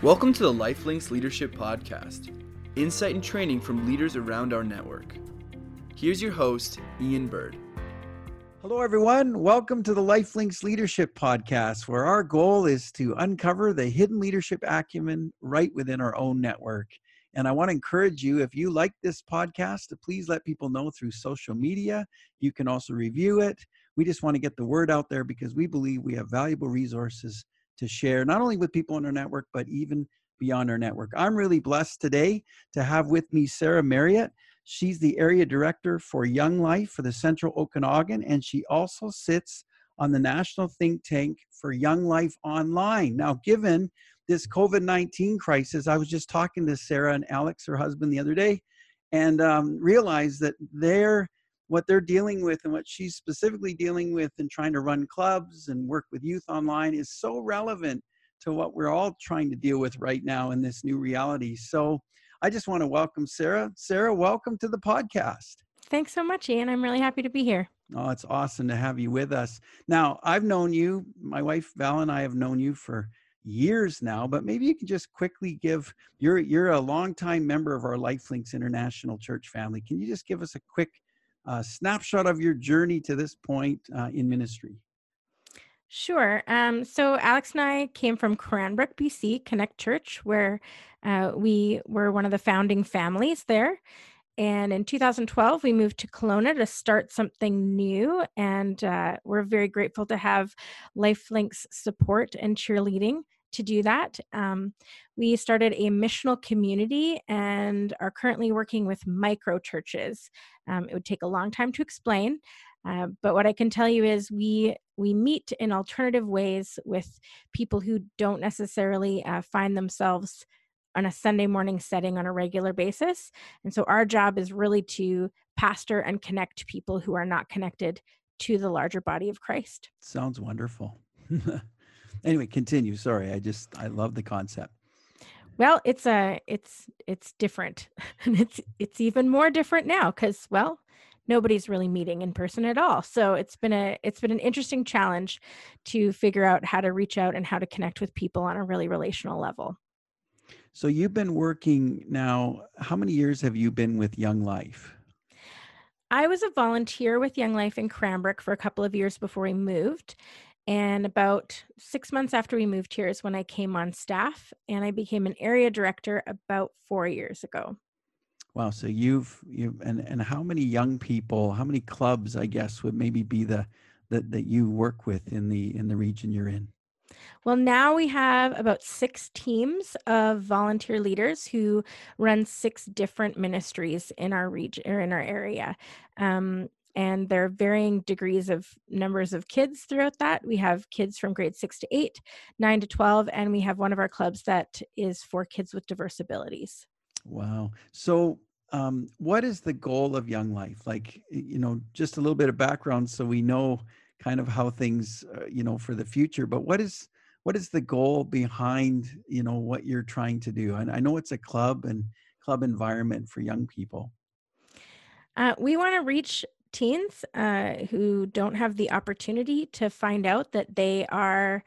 Welcome to the Lifelinks Leadership Podcast, insight and training from leaders around our network. Here's your host, Ian Bird. Hello, everyone. Welcome to the Lifelinks Leadership Podcast, where our goal is to uncover the hidden leadership acumen right within our own network. And I want to encourage you, if you like this podcast, to please let people know through social media. You can also review it. We just want to get the word out there because we believe we have valuable resources to share, not only with people in our network, but even beyond our network. I'm really blessed today to have with me Sarah Marriott. She's the area director for Young Life for the Central Okanagan, and she also sits on the national think tank for Young Life Online. Now, given this COVID 19 crisis, I was just talking to Sarah and Alex, her husband, the other day, and um, realized that they're what they're dealing with and what she's specifically dealing with and trying to run clubs and work with youth online is so relevant to what we're all trying to deal with right now in this new reality. So I just want to welcome Sarah. Sarah, welcome to the podcast. Thanks so much, Ian. I'm really happy to be here. Oh, it's awesome to have you with us. Now, I've known you, my wife Val and I have known you for years now, but maybe you can just quickly give you're you're a longtime member of our Lifelinks International Church family. Can you just give us a quick a snapshot of your journey to this point uh, in ministry. Sure. Um, so Alex and I came from Cranbrook, BC, Connect Church, where uh, we were one of the founding families there. And in 2012, we moved to Kelowna to start something new. And uh, we're very grateful to have Lifelinks support and cheerleading to do that. Um, we started a missional community and are currently working with micro churches. Um, it would take a long time to explain, uh, but what I can tell you is we we meet in alternative ways with people who don't necessarily uh, find themselves on a Sunday morning setting on a regular basis. And so our job is really to pastor and connect people who are not connected to the larger body of Christ. Sounds wonderful. anyway, continue. Sorry, I just I love the concept. Well, it's a it's it's different, and it's it's even more different now because well, nobody's really meeting in person at all. So it's been a it's been an interesting challenge to figure out how to reach out and how to connect with people on a really relational level. So you've been working now. How many years have you been with Young Life? I was a volunteer with Young Life in Cranbrook for a couple of years before we moved. And about six months after we moved here is when I came on staff and I became an area director about four years ago. Wow. So you've you and and how many young people, how many clubs, I guess, would maybe be the that that you work with in the in the region you're in? Well, now we have about six teams of volunteer leaders who run six different ministries in our region or in our area. Um, and there are varying degrees of numbers of kids throughout that. We have kids from grade six to eight, nine to 12, and we have one of our clubs that is for kids with diverse abilities. Wow. So, um, what is the goal of Young Life? Like, you know, just a little bit of background so we know kind of how things, uh, you know, for the future. But what is what is the goal behind, you know, what you're trying to do? And I know it's a club and club environment for young people. Uh, we want to reach teens uh, who don't have the opportunity to find out that they are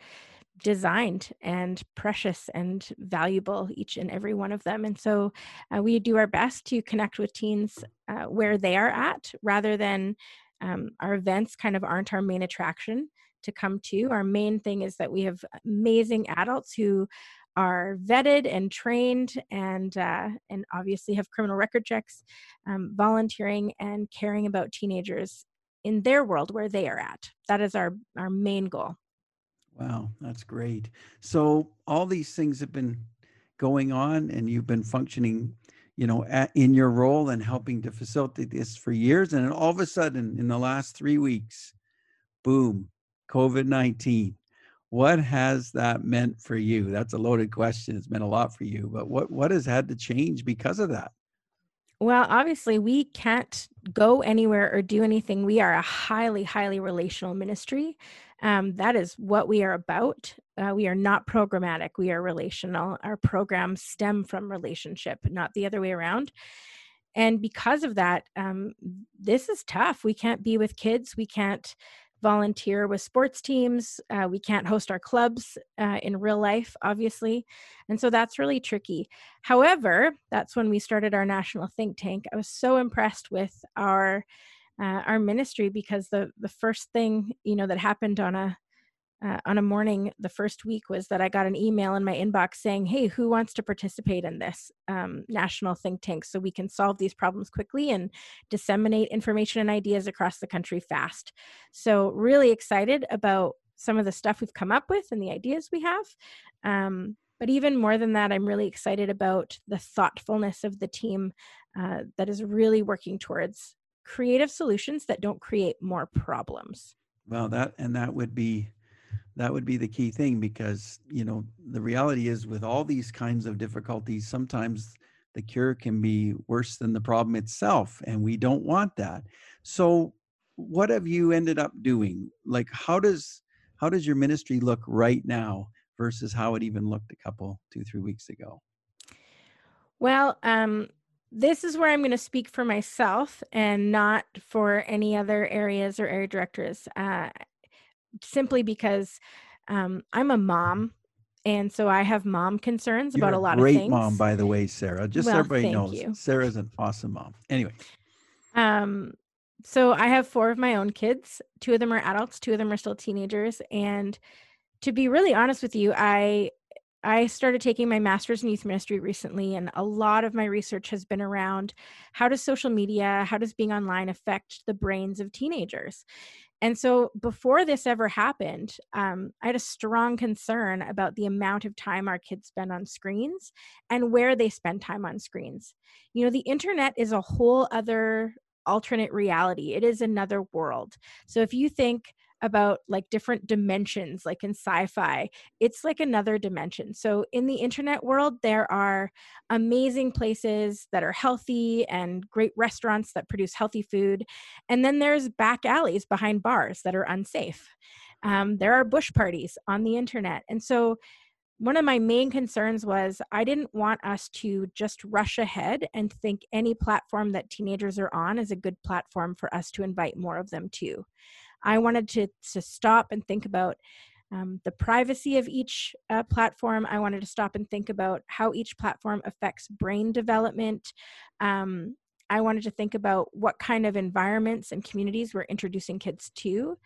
designed and precious and valuable, each and every one of them. And so uh, we do our best to connect with teens uh, where they are at rather than um, our events kind of aren't our main attraction to come to. Our main thing is that we have amazing adults who are vetted and trained and uh, and obviously have criminal record checks um, volunteering and caring about teenagers in their world where they are at. That is our our main goal. Wow that's great. So all these things have been going on and you've been functioning you know at, in your role and helping to facilitate this for years and all of a sudden in the last three weeks boom covid-19 what has that meant for you? That's a loaded question it's meant a lot for you but what what has had to change because of that? Well obviously we can't go anywhere or do anything. We are a highly highly relational ministry. Um, that is what we are about. Uh, we are not programmatic. We are relational. Our programs stem from relationship not the other way around. And because of that um, this is tough. We can't be with kids. We can't volunteer with sports teams. Uh, we can't host our clubs uh, in real life, obviously. And so that's really tricky. However, that's when we started our national think tank. I was so impressed with our uh, our ministry because the the first thing you know that happened on a uh, on a morning the first week was that I got an email in my inbox saying, Hey, who wants to participate in this um, national think tank so we can solve these problems quickly and disseminate information and ideas across the country fast? So, really excited about some of the stuff we've come up with and the ideas we have. Um, but even more than that, I'm really excited about the thoughtfulness of the team uh, that is really working towards creative solutions that don't create more problems. Well, that and that would be that would be the key thing because you know the reality is with all these kinds of difficulties sometimes the cure can be worse than the problem itself and we don't want that. So what have you ended up doing? Like how does how does your ministry look right now versus how it even looked a couple two three weeks ago? Well um this is where i'm going to speak for myself and not for any other areas or area directors. Uh, simply because um, I'm a mom. And so I have mom concerns You're about a, lot of things. Great mom, by the way, Sarah. Just well, so everybody knows, you. Sarah's an awesome mom. Anyway. Um, so I have four of my own kids. Two of them are adults. Two of them are still teenagers. And to be really honest with you, I I started taking my master's in youth ministry recently, and a lot of my research has been around how does social media, how does being online affect the brains of teenagers? And so before this ever happened, um, I had a strong concern about the amount of time our kids spend on screens and where they spend time on screens. You know, the internet is a whole other alternate reality, it is another world. So if you think, about like different dimensions like in sci-fi it's like another dimension so in the internet world there are amazing places that are healthy and great restaurants that produce healthy food and then there's back alleys behind bars that are unsafe um, there are bush parties on the internet and so one of my main concerns was I didn't want us to just rush ahead and think any platform that teenagers are on is a good platform for us to invite more of them to. I wanted to, to stop and think about um, the privacy of each uh, platform. I wanted to stop and think about how each platform affects brain development. Um, I wanted to think about what kind of environments and communities we're introducing kids to.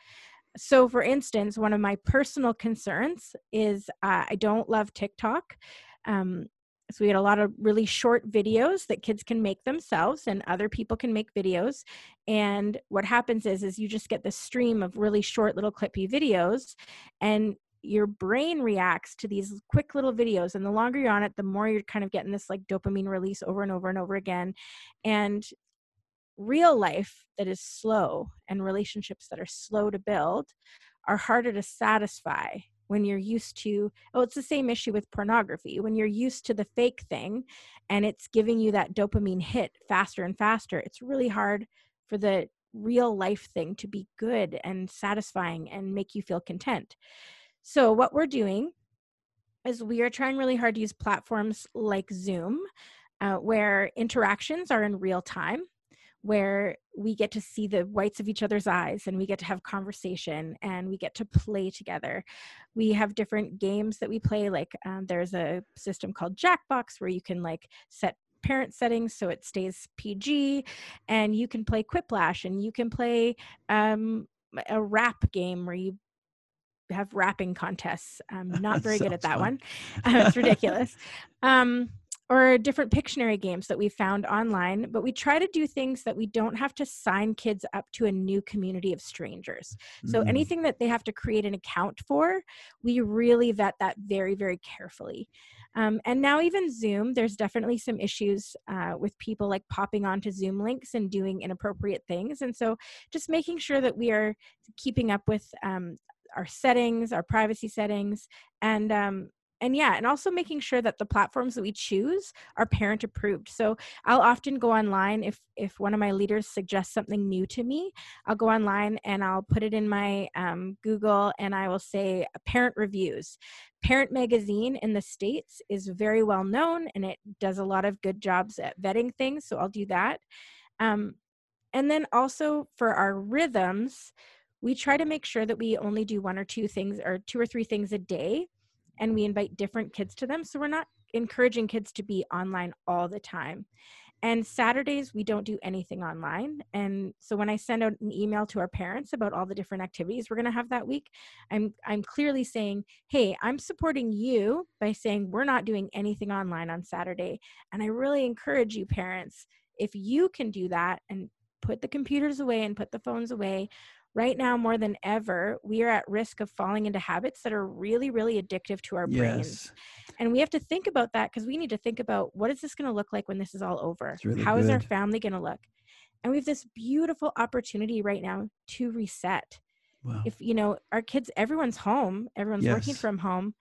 So, for instance, one of my personal concerns is uh, I don't love TikTok. Um, so we had a lot of really short videos that kids can make themselves and other people can make videos. And what happens is is you just get this stream of really short little clippy videos and your brain reacts to these quick little videos. And the longer you're on it the more you're kind of getting this like dopamine release over and over and over again. And real life that is slow and relationships that are slow to build are harder to satisfy when you're used to oh it's the same issue with pornography. When you're used to the fake thing and it's giving you that dopamine hit faster and faster it's really hard for the real life thing to be good and satisfying and make you feel content. So what we're doing is we are trying really hard to use platforms like zoom uh, where interactions are in real time where we get to see the whites of each other's eyes and we get to have conversation and we get to play together. We have different games that we play, like um, there's a system called Jackbox where you can like set parent settings so it stays PG, and you can play Quiplash and you can play um, a rap game where you have rapping contests. I'm not very good at that fun. one. it's ridiculous. Or different Pictionary games that we found online, but we try to do things that we don't have to sign kids up to a new community of strangers. So mm. anything that they have to create an account for, we really vet that very, very carefully. Um, and now, even Zoom, there's definitely some issues uh, with people like popping onto Zoom links and doing inappropriate things. And so, just making sure that we are keeping up with um, our settings, our privacy settings, and um, and yeah and also making sure that the platforms that we choose are parent approved. So i'll often go online if if one of my leaders suggests something new to me i'll go online and i'll put it in my um, google and i will say parent reviews. Parent magazine in the states is very well known and it does a lot of good jobs at vetting things so i'll do that. Um, and then also for our rhythms we try to make sure that we only do one or two things or two or three things a day and we invite different kids to them. So we're not encouraging kids to be online all the time. And Saturdays, we don't do anything online. And so when I send out an email to our parents about all the different activities we're going to have that week, I'm, I'm clearly saying, hey, I'm supporting you by saying we're not doing anything online on Saturday. And I really encourage you, parents, if you can do that and put the computers away and put the phones away, right now more than ever we are at risk of falling into habits that are really really addictive to our yes. brains and we have to think about that because we need to think about what is this going to look like when this is all over really How good. is our family going to look and we have this beautiful opportunity right now to reset wow. if you know our kids everyone's home everyone's yes. working from home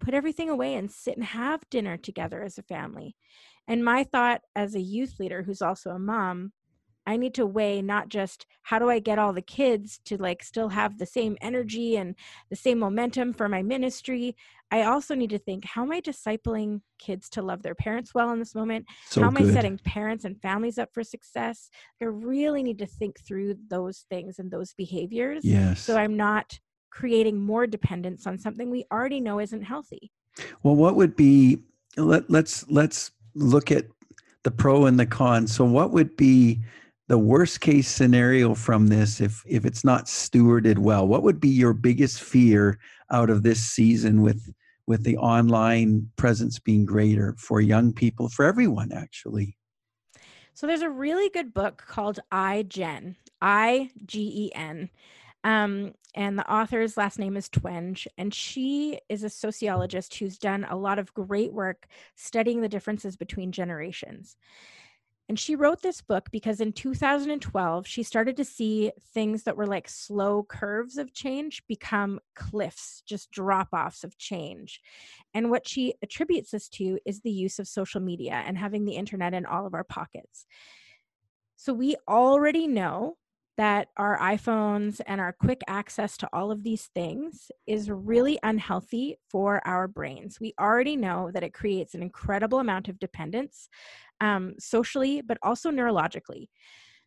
put everything away and sit and have dinner together as a family and my thought as a youth leader who's also a mom I need to weigh not just how do I get all the kids to like still have the same energy and the same momentum for my ministry. I also need to think how am I discipling kids to love their parents well in this moment? So how am good. I setting parents and families up for success? I really need to think through those things and those behaviors. Yes. So I'm not creating more dependence on something we already know isn't healthy. Well, what would be let, let's let's look at the pro and the con. So what would be the worst case scenario from this if if it's not stewarded well what would be your biggest fear out of this season with with the online presence being greater for young people for everyone actually so there's a really good book called i gen i g e n um, and the author's last name is Twenge, and she is a sociologist who's done a lot of great work studying the differences between generations. And she wrote this book because in 2012, she started to see things that were like slow curves of change become cliffs, just drop offs of change. And what she attributes this to is the use of social media and having the internet in all of our pockets. So we already know that our iPhones and our quick access to all of these things is really unhealthy for our brains. We already know that it creates an incredible amount of dependence um, socially, but also neurologically.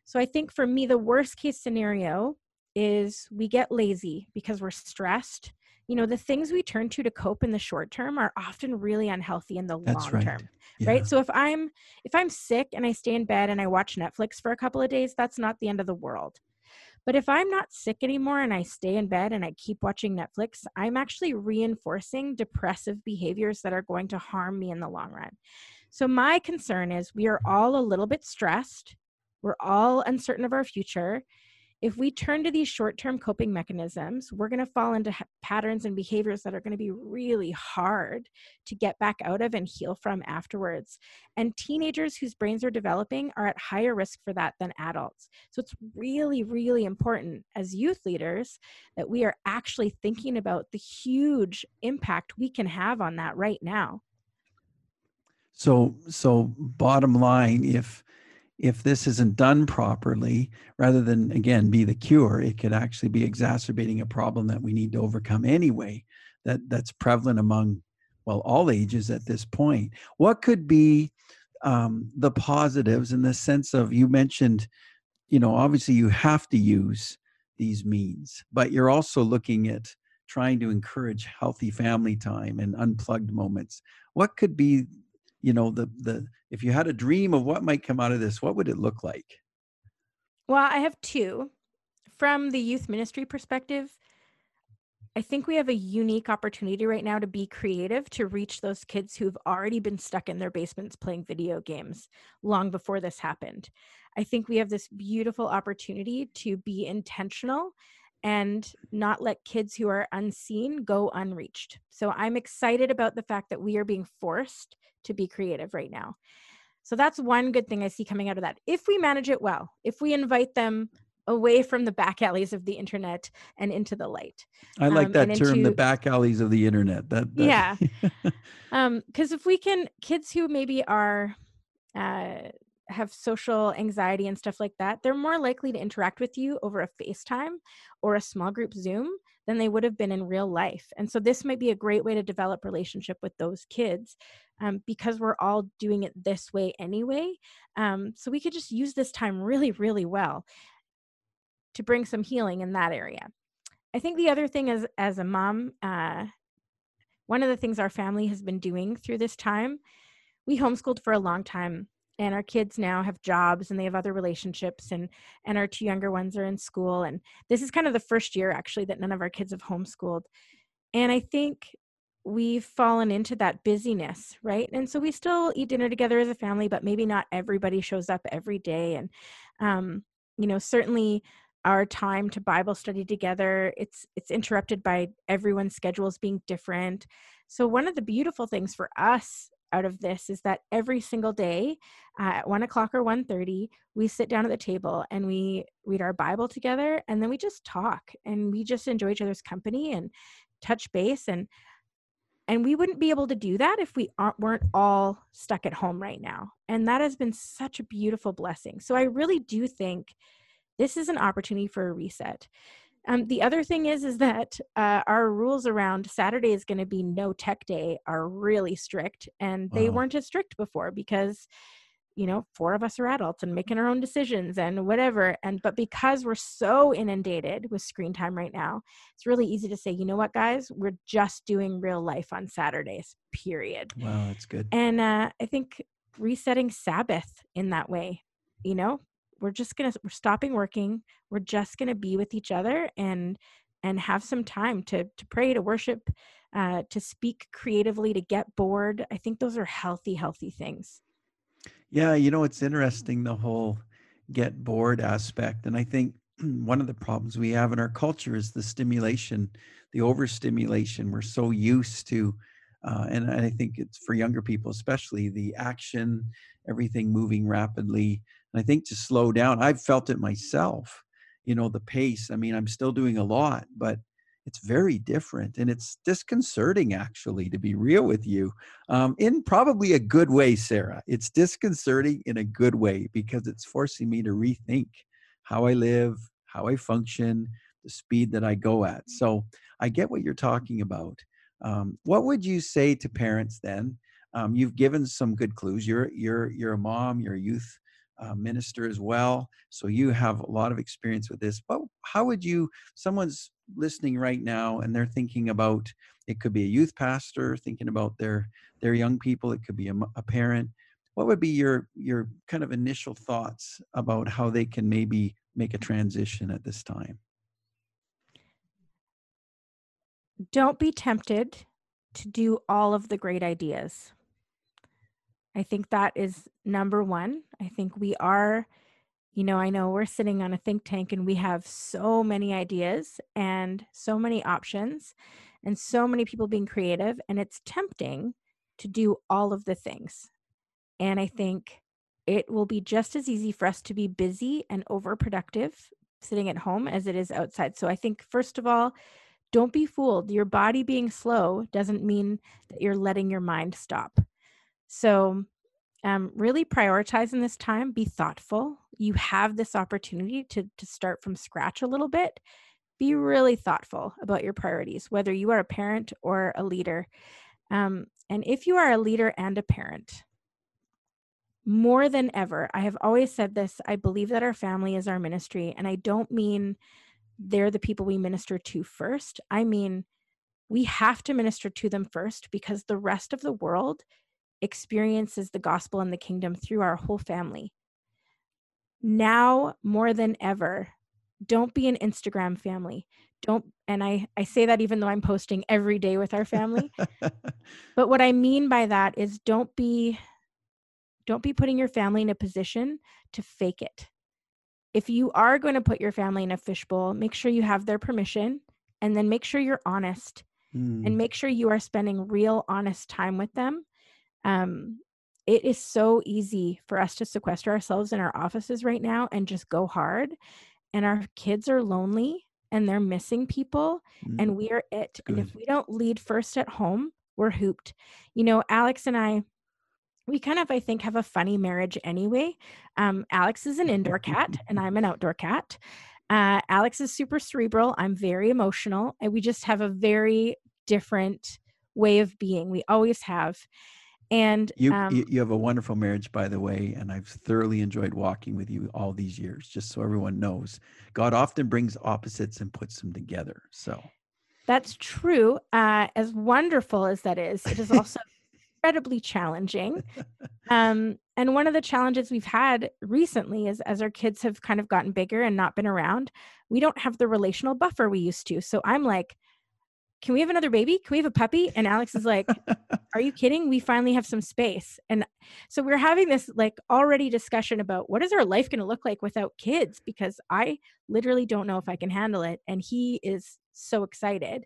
So I think for me, the worst case scenario is we get lazy because we're stressed. You know, the things we turn to to cope in the short term are often really unhealthy in the That's long right. term. Yeah. Right. So if I'm if I'm sick and I stay in bed and I watch Netflix for a couple of days, that's not the end of the world. But if I'm not sick anymore and I stay in bed and I keep watching Netflix, I'm actually reinforcing depressive behaviors that are going to harm me in the long run. So, my concern is we are all a little bit stressed. We're all uncertain of our future. If we turn to these short term coping mechanisms, we're going to fall into ha- patterns and behaviors that are going to be really hard to get back out of and heal from afterwards. And teenagers whose brains are developing are at higher risk for that than adults. So it's really, really important as youth leaders that we are actually thinking about the huge impact we can have on that right now. So, so bottom line, if if this isn't done properly, rather than again be the cure, it could actually be exacerbating a problem that we need to overcome anyway. That that's prevalent among well all ages at this point. What could be um, the positives in the sense of you mentioned, you know, obviously you have to use these means, but you're also looking at trying to encourage healthy family time and unplugged moments. What could be you know the the if you had a dream of what might come out of this what would it look like? Well i have two. From the youth ministry perspective i think we have a unique opportunity right now to be creative to reach those kids who've already been stuck in their basements playing video games long before this happened. I think we have this beautiful opportunity to be intentional and not let kids who are unseen go unreached. So I'm excited about the fact that we are being forced to be creative right now. So that's one good thing I see coming out of that. If we manage it well, if we invite them away from the back alleys of the internet and into the light. I like um, that term, into, the back alleys of the internet. That, that yeah, because um, if we can, kids who maybe are uh, have social anxiety and stuff like that, they're more likely to interact with you over a FaceTime or a small group Zoom than they would have been in real life. And so this might be a great way to develop relationship with those kids um, because we're all doing it this way anyway. Um, so we could just use this time really, really well to bring some healing in that area. I think the other thing is, as a mom, uh, one of the things our family has been doing through this time, we homeschooled for a long time and our kids now have jobs and they have other relationships and and our two younger ones are in school and this is kind of the first year actually that none of our kids have homeschooled. And i think we've fallen into that busyness right? And so we still eat dinner together as a family but maybe not everybody shows up every day. And um you know certainly our time to bible study together it's it's interrupted by everyone's schedules being different. So one of the beautiful things for us out of this is that every single day at one o'clock or 1.30 we sit down at the table and we read our bible together and then we just talk and we just enjoy each other's company and touch base and and we wouldn't be able to do that if we weren't all stuck at home right now and that has been such a beautiful blessing. So i really do think this is an opportunity for a reset um, the other thing is, is that uh, our rules around Saturday is going to be no tech day are really strict, and they wow. weren't as strict before because, you know, four of us are adults and making our own decisions and whatever. And but because we're so inundated with screen time right now, it's really easy to say, you know what, guys, we're just doing real life on Saturdays. Period. Wow, that's good. And uh, I think resetting Sabbath in that way, you know, we're just gonna we're stopping working we're just gonna be with each other and and have some time to to pray to worship uh, to speak creatively to get bored. I think those are healthy healthy things. Yeah you know it's interesting the whole get bored aspect and i think one of the problems we have in our culture is the stimulation the overstimulation. We're so used to uh, and i think it's for younger people especially the action everything moving rapidly and I think to slow down, I've felt it myself, you know, the pace. I mean, I'm still doing a lot, but it's very different and it's disconcerting actually to be real with you um, in probably a good way sarah. It's disconcerting in a good way because it's forcing me to rethink how i live how i function the speed that i go at. So i get what you're talking about. Um, what would you say to parents then? Um, you've given some good clues. You're you're you're a mom you're a youth uh, minister as well. So you have a lot of experience with this. But how would you, someone's listening right now and they're thinking about, it could be a youth pastor thinking about their their young people. It could be a, a parent. What would be your your kind of initial thoughts about how they can maybe make a transition at this time? Don't be tempted to do all of the great ideas. I think that is number one. I think we are, you know, I know we're sitting on a think tank and we have so many ideas and so many options and so many people being creative, and it's tempting to do all of the things. And I think it will be just as easy for us to be busy and overproductive sitting at home as it is outside. So I think, first of all, don't be fooled. Your body being slow doesn't mean that you're letting your mind stop. So, um, really prioritize in this time. Be thoughtful. You have this opportunity to to start from scratch a little bit. Be really thoughtful about your priorities, whether you are a parent or a leader. Um, and if you are a leader and a parent, more than ever, I have always said this. I believe that our family is our ministry, and I don't mean they're the people we minister to first. I mean we have to minister to them first because the rest of the world experiences the gospel and the kingdom through our whole family. Now more than ever, don't be an Instagram family. Don't and I I say that even though I'm posting every day with our family. but what I mean by that is don't be don't be putting your family in a position to fake it. If you are going to put your family in a fishbowl, make sure you have their permission and then make sure you're honest mm. and make sure you are spending real honest time with them um, it is so easy for us to sequester ourselves in our offices right now and just go hard. And our kids are lonely and they're missing people, mm, and we are it. Good. And if we don't lead first at home, we're hooped. You know, Alex and I, we kind of, I think, have a funny marriage anyway. Um, Alex is an indoor cat, and I'm an outdoor cat. Uh, Alex is super cerebral. I'm very emotional, and we just have a very different way of being. We always have. And You, um, you you have a wonderful marriage, by the way, and I've thoroughly enjoyed walking with you all these years. Just so everyone knows, God often brings opposites and puts them together. So that's true. Uh, as wonderful as that is, it is also incredibly challenging. Um, and one of the challenges we've had recently is as our kids have kind of gotten bigger and not been around, we don't have the relational buffer we used to. So I'm like, can we have another baby? Can we have a puppy? And Alex is like, are you kidding? We finally have some space. And so we're having this like already discussion about what is our life going to look like without kids? Because I literally don't know if I can handle it. And he is so excited.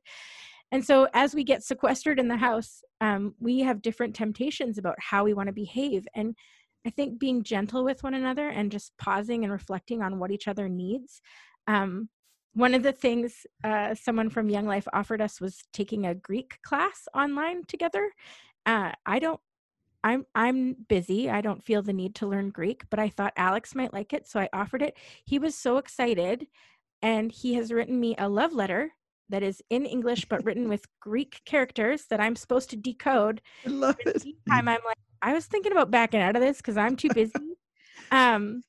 And so as we get sequestered in the house, um, we have different temptations about how we want to behave. And I think being gentle with one another and just pausing and reflecting on what each other needs um, one of the things uh, someone from Young Life offered us was taking a Greek class online together. Uh, I don't. I'm I'm busy. I don't feel the need to learn Greek, but I thought Alex might like it, so I offered it. He was so excited, and he has written me a love letter that is in English but written with Greek characters that I'm supposed to decode. I love it. Meantime, I'm like, I was thinking about backing out of this because I'm too busy. um,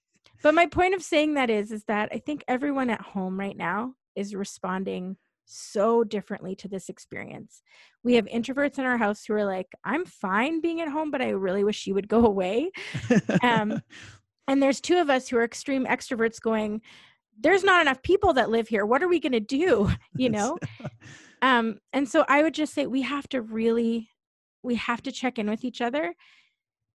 but my point of saying that is, is that I think everyone at home right now is responding so differently to this experience. We have introverts in our house who are like, I'm fine being at home, but I really wish you would go away. um, And there's two of us who are extreme extroverts going, there's not enough people that live here. What are we going to do? You know? um, and so I would just say we have to really, we have to check in with each other.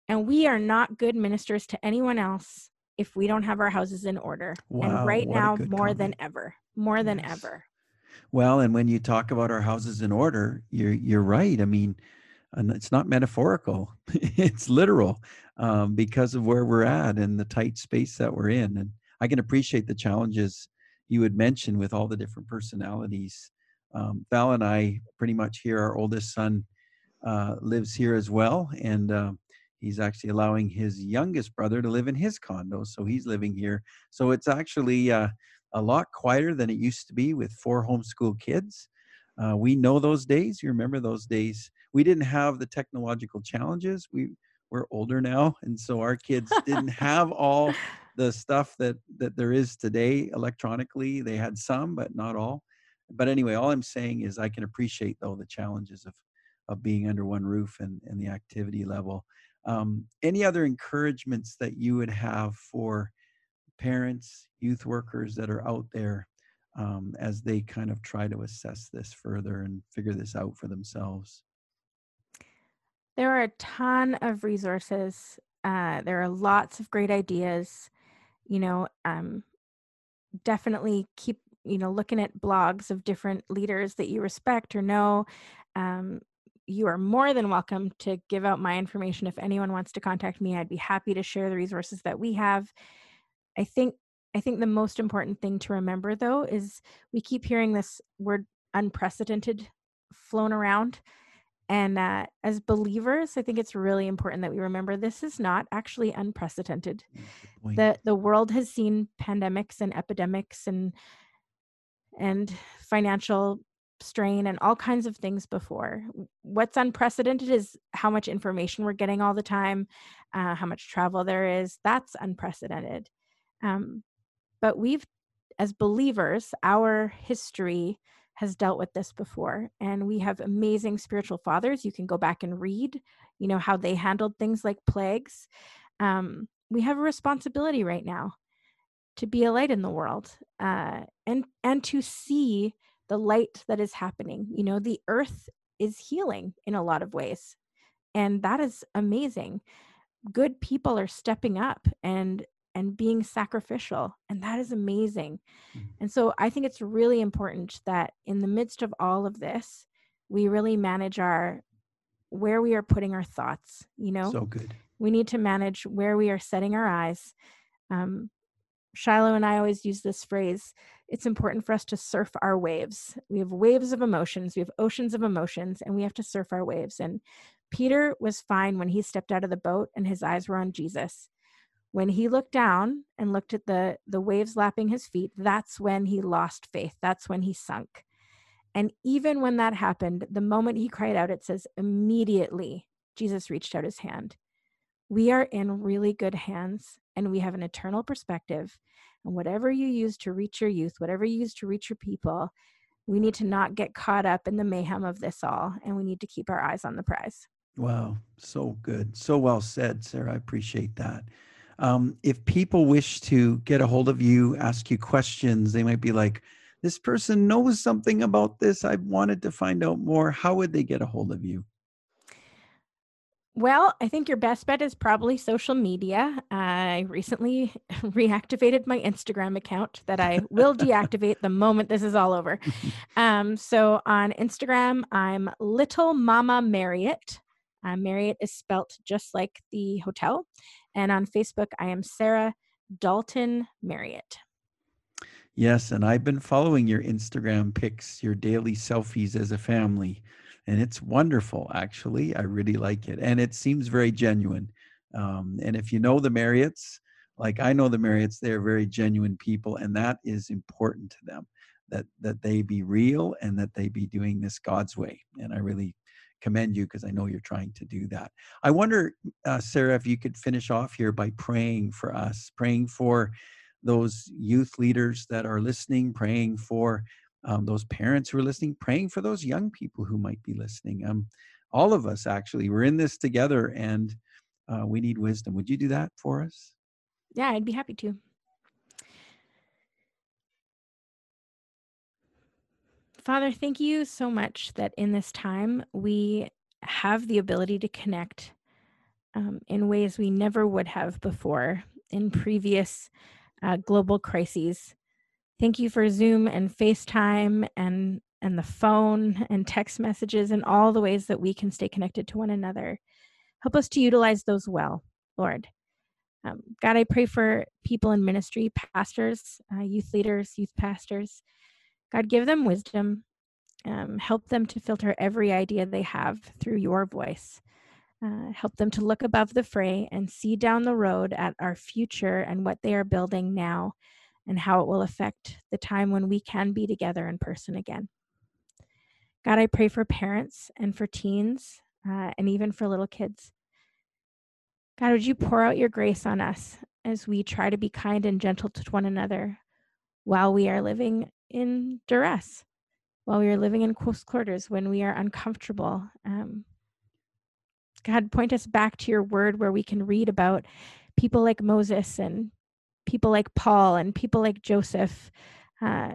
And we are not good ministers to anyone else if we don't have our houses in order. Wow, and right now, more comment. than ever, more than ever. Well, and when you talk about our houses in order, you're you're right. I mean, and it's not metaphorical; it's literal um, because of where we're at and the tight space that we're in. And I can appreciate the challenges you had mentioned with all the different personalities. Um, Val and I, pretty much here, our oldest son uh, lives here as well, and uh, he's actually allowing his youngest brother to live in his condo, so he's living here. So it's actually uh, a lot quieter than it used to be with four homeschool kids. Uh, we know those days. You remember those days. We didn't have the technological challenges. We we're older now, and so our kids didn't have all the stuff that that there is today electronically. They had some, but not all. But anyway, all I'm saying is I can appreciate though the challenges of of being under one roof and and the activity level. Um, any other encouragements that you would have for parents, youth workers that are out there um, as they kind of try to assess this further and figure this out for themselves? There are a ton of resources. Uh, there are lots of great ideas. You know, um, definitely keep you know looking at blogs of different leaders that you respect or know. Um, you are more than welcome to give out my information if anyone wants to contact me. I'd be happy to share the resources that we have. I think I think the most important thing to remember though is we keep hearing this word unprecedented flown around and uh, as believers, I think it's really important that we remember this is not actually unprecedented. Yeah, good point. The the world has seen pandemics and epidemics and and financial strain and all kinds of things before. What's unprecedented is how much information we're getting all the time, uh, how much travel there is. That's unprecedented. Um, but we've, as believers, our history has dealt with this before and we have amazing spiritual fathers you can go back and read you know how they handled things like plagues um, we have a responsibility right now to be a light in the world uh, and and to see the light that is happening you know the earth is healing in a lot of ways and that is amazing good people are stepping up and and being sacrificial and that is amazing Mhm. and so i think it's really important that in the midst of all of this we really manage our where we are putting our thoughts you know So good. we need to manage where we are setting our eyes um, shiloh and i always use this phrase it's important for us to surf our waves. We have waves of emotions we have oceans of emotions and we have to surf our waves. And peter was fine when he stepped out of the boat and his eyes were on jesus. When he looked down and looked at the the waves lapping his feet that's when he lost faith. That's when he sunk. And even when that happened the moment he cried out it says immediately Jesus reached out his hand. We are in really good hands and we have an eternal perspective. And whatever you use to reach your youth, whatever you use to reach your people, we need to not get caught up in the mayhem of this all and we need to keep our eyes on the prize. Wow, so good. So well said, Sarah. I appreciate that. Um, if people wish to get a hold of you, ask you questions, they might be like, this person knows something about this. I wanted to find out more. How would they get a hold of you? Well, I think your best bet is probably social media. I recently reactivated my Instagram account that I will deactivate the moment this is all over. Um, so on Instagram, I'm Little Mama Marriott. Uh, Marriott is spelt just like the hotel. And on Facebook, I am Sarah Dalton Marriott. Yes, and I've been following your Instagram pics, your daily selfies as a family, and it's wonderful. Actually, I really like it, and it seems very genuine. Um, and if you know the Marriotts, like I know the Marriotts, they're very genuine people, and that is important to them. That that they be real and that they be doing this God's way. And I really commend you because I know you're trying to do that. I wonder, uh, Sarah, if you could finish off here by praying for us, praying for those youth leaders that are listening, praying for um, those parents who are listening, praying for those young people who might be listening. Um, all of us, actually, we're in this together and uh, we need wisdom. Would you do that for us? Yeah, I'd be happy to. Father, thank you so much that in this time we have the ability to connect um, in ways we never would have before in previous uh, global crises. Thank you for Zoom and FaceTime and and the phone and text messages and all the ways that we can stay connected to one another. Help us to utilize those well, Lord. Um, God, I pray for people in ministry, pastors, uh, youth leaders, youth pastors. God, give them wisdom. Um, help them to filter every idea they have through your voice. Uh, help them to look above the fray and see down the road at our future and what they are building now and how it will affect the time when we can be together in person again. God, I pray for parents and for teens uh, and even for little kids. God, would you pour out your grace on us as we try to be kind and gentle to one another while we are living in duress, while we are living in close quarters, when we are uncomfortable, um, God, point us back to your word where we can read about people like Moses and people like Paul and people like Joseph uh,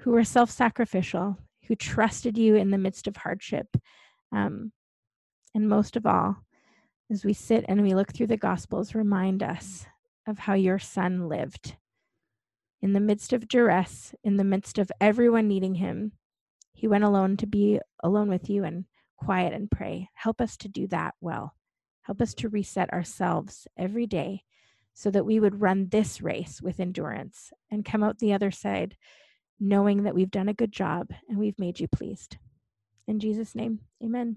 who were self sacrificial, who trusted you in the midst of hardship. Um, and most of all, as we sit and we look through the Gospels, remind us of how your son lived. In the midst of duress, in the midst of everyone needing him, he went alone to be alone with you and quiet and pray. Help us to do that well. Help us to reset ourselves every day so that we would run this race with endurance and come out the other side knowing that we've done a good job and we've made you pleased. In Jesus' name, amen.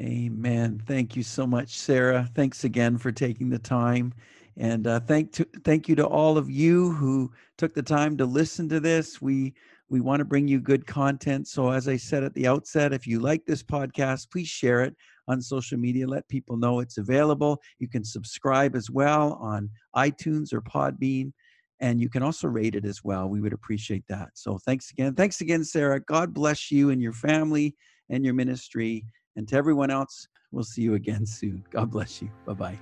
Amen. Thank you so much, Sarah. Thanks again for taking the time. And uh, thank to, thank you to all of you who took the time to listen to this. We we want to bring you good content. So, as I said at the outset, if you like this podcast, please share it on social media. Let people know it's available. You can subscribe as well on iTunes or Podbean, and you can also rate it as well. We would appreciate that. So, thanks again. Thanks again, Sarah. God bless you and your family and your ministry. And to everyone else, we'll see you again soon. God bless you. Bye bye.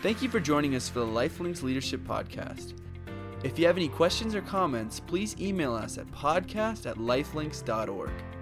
Thank you for joining us for the Lifelinks Leadership Podcast. If you have any questions or comments, please email us at podcast at lifelinks.org.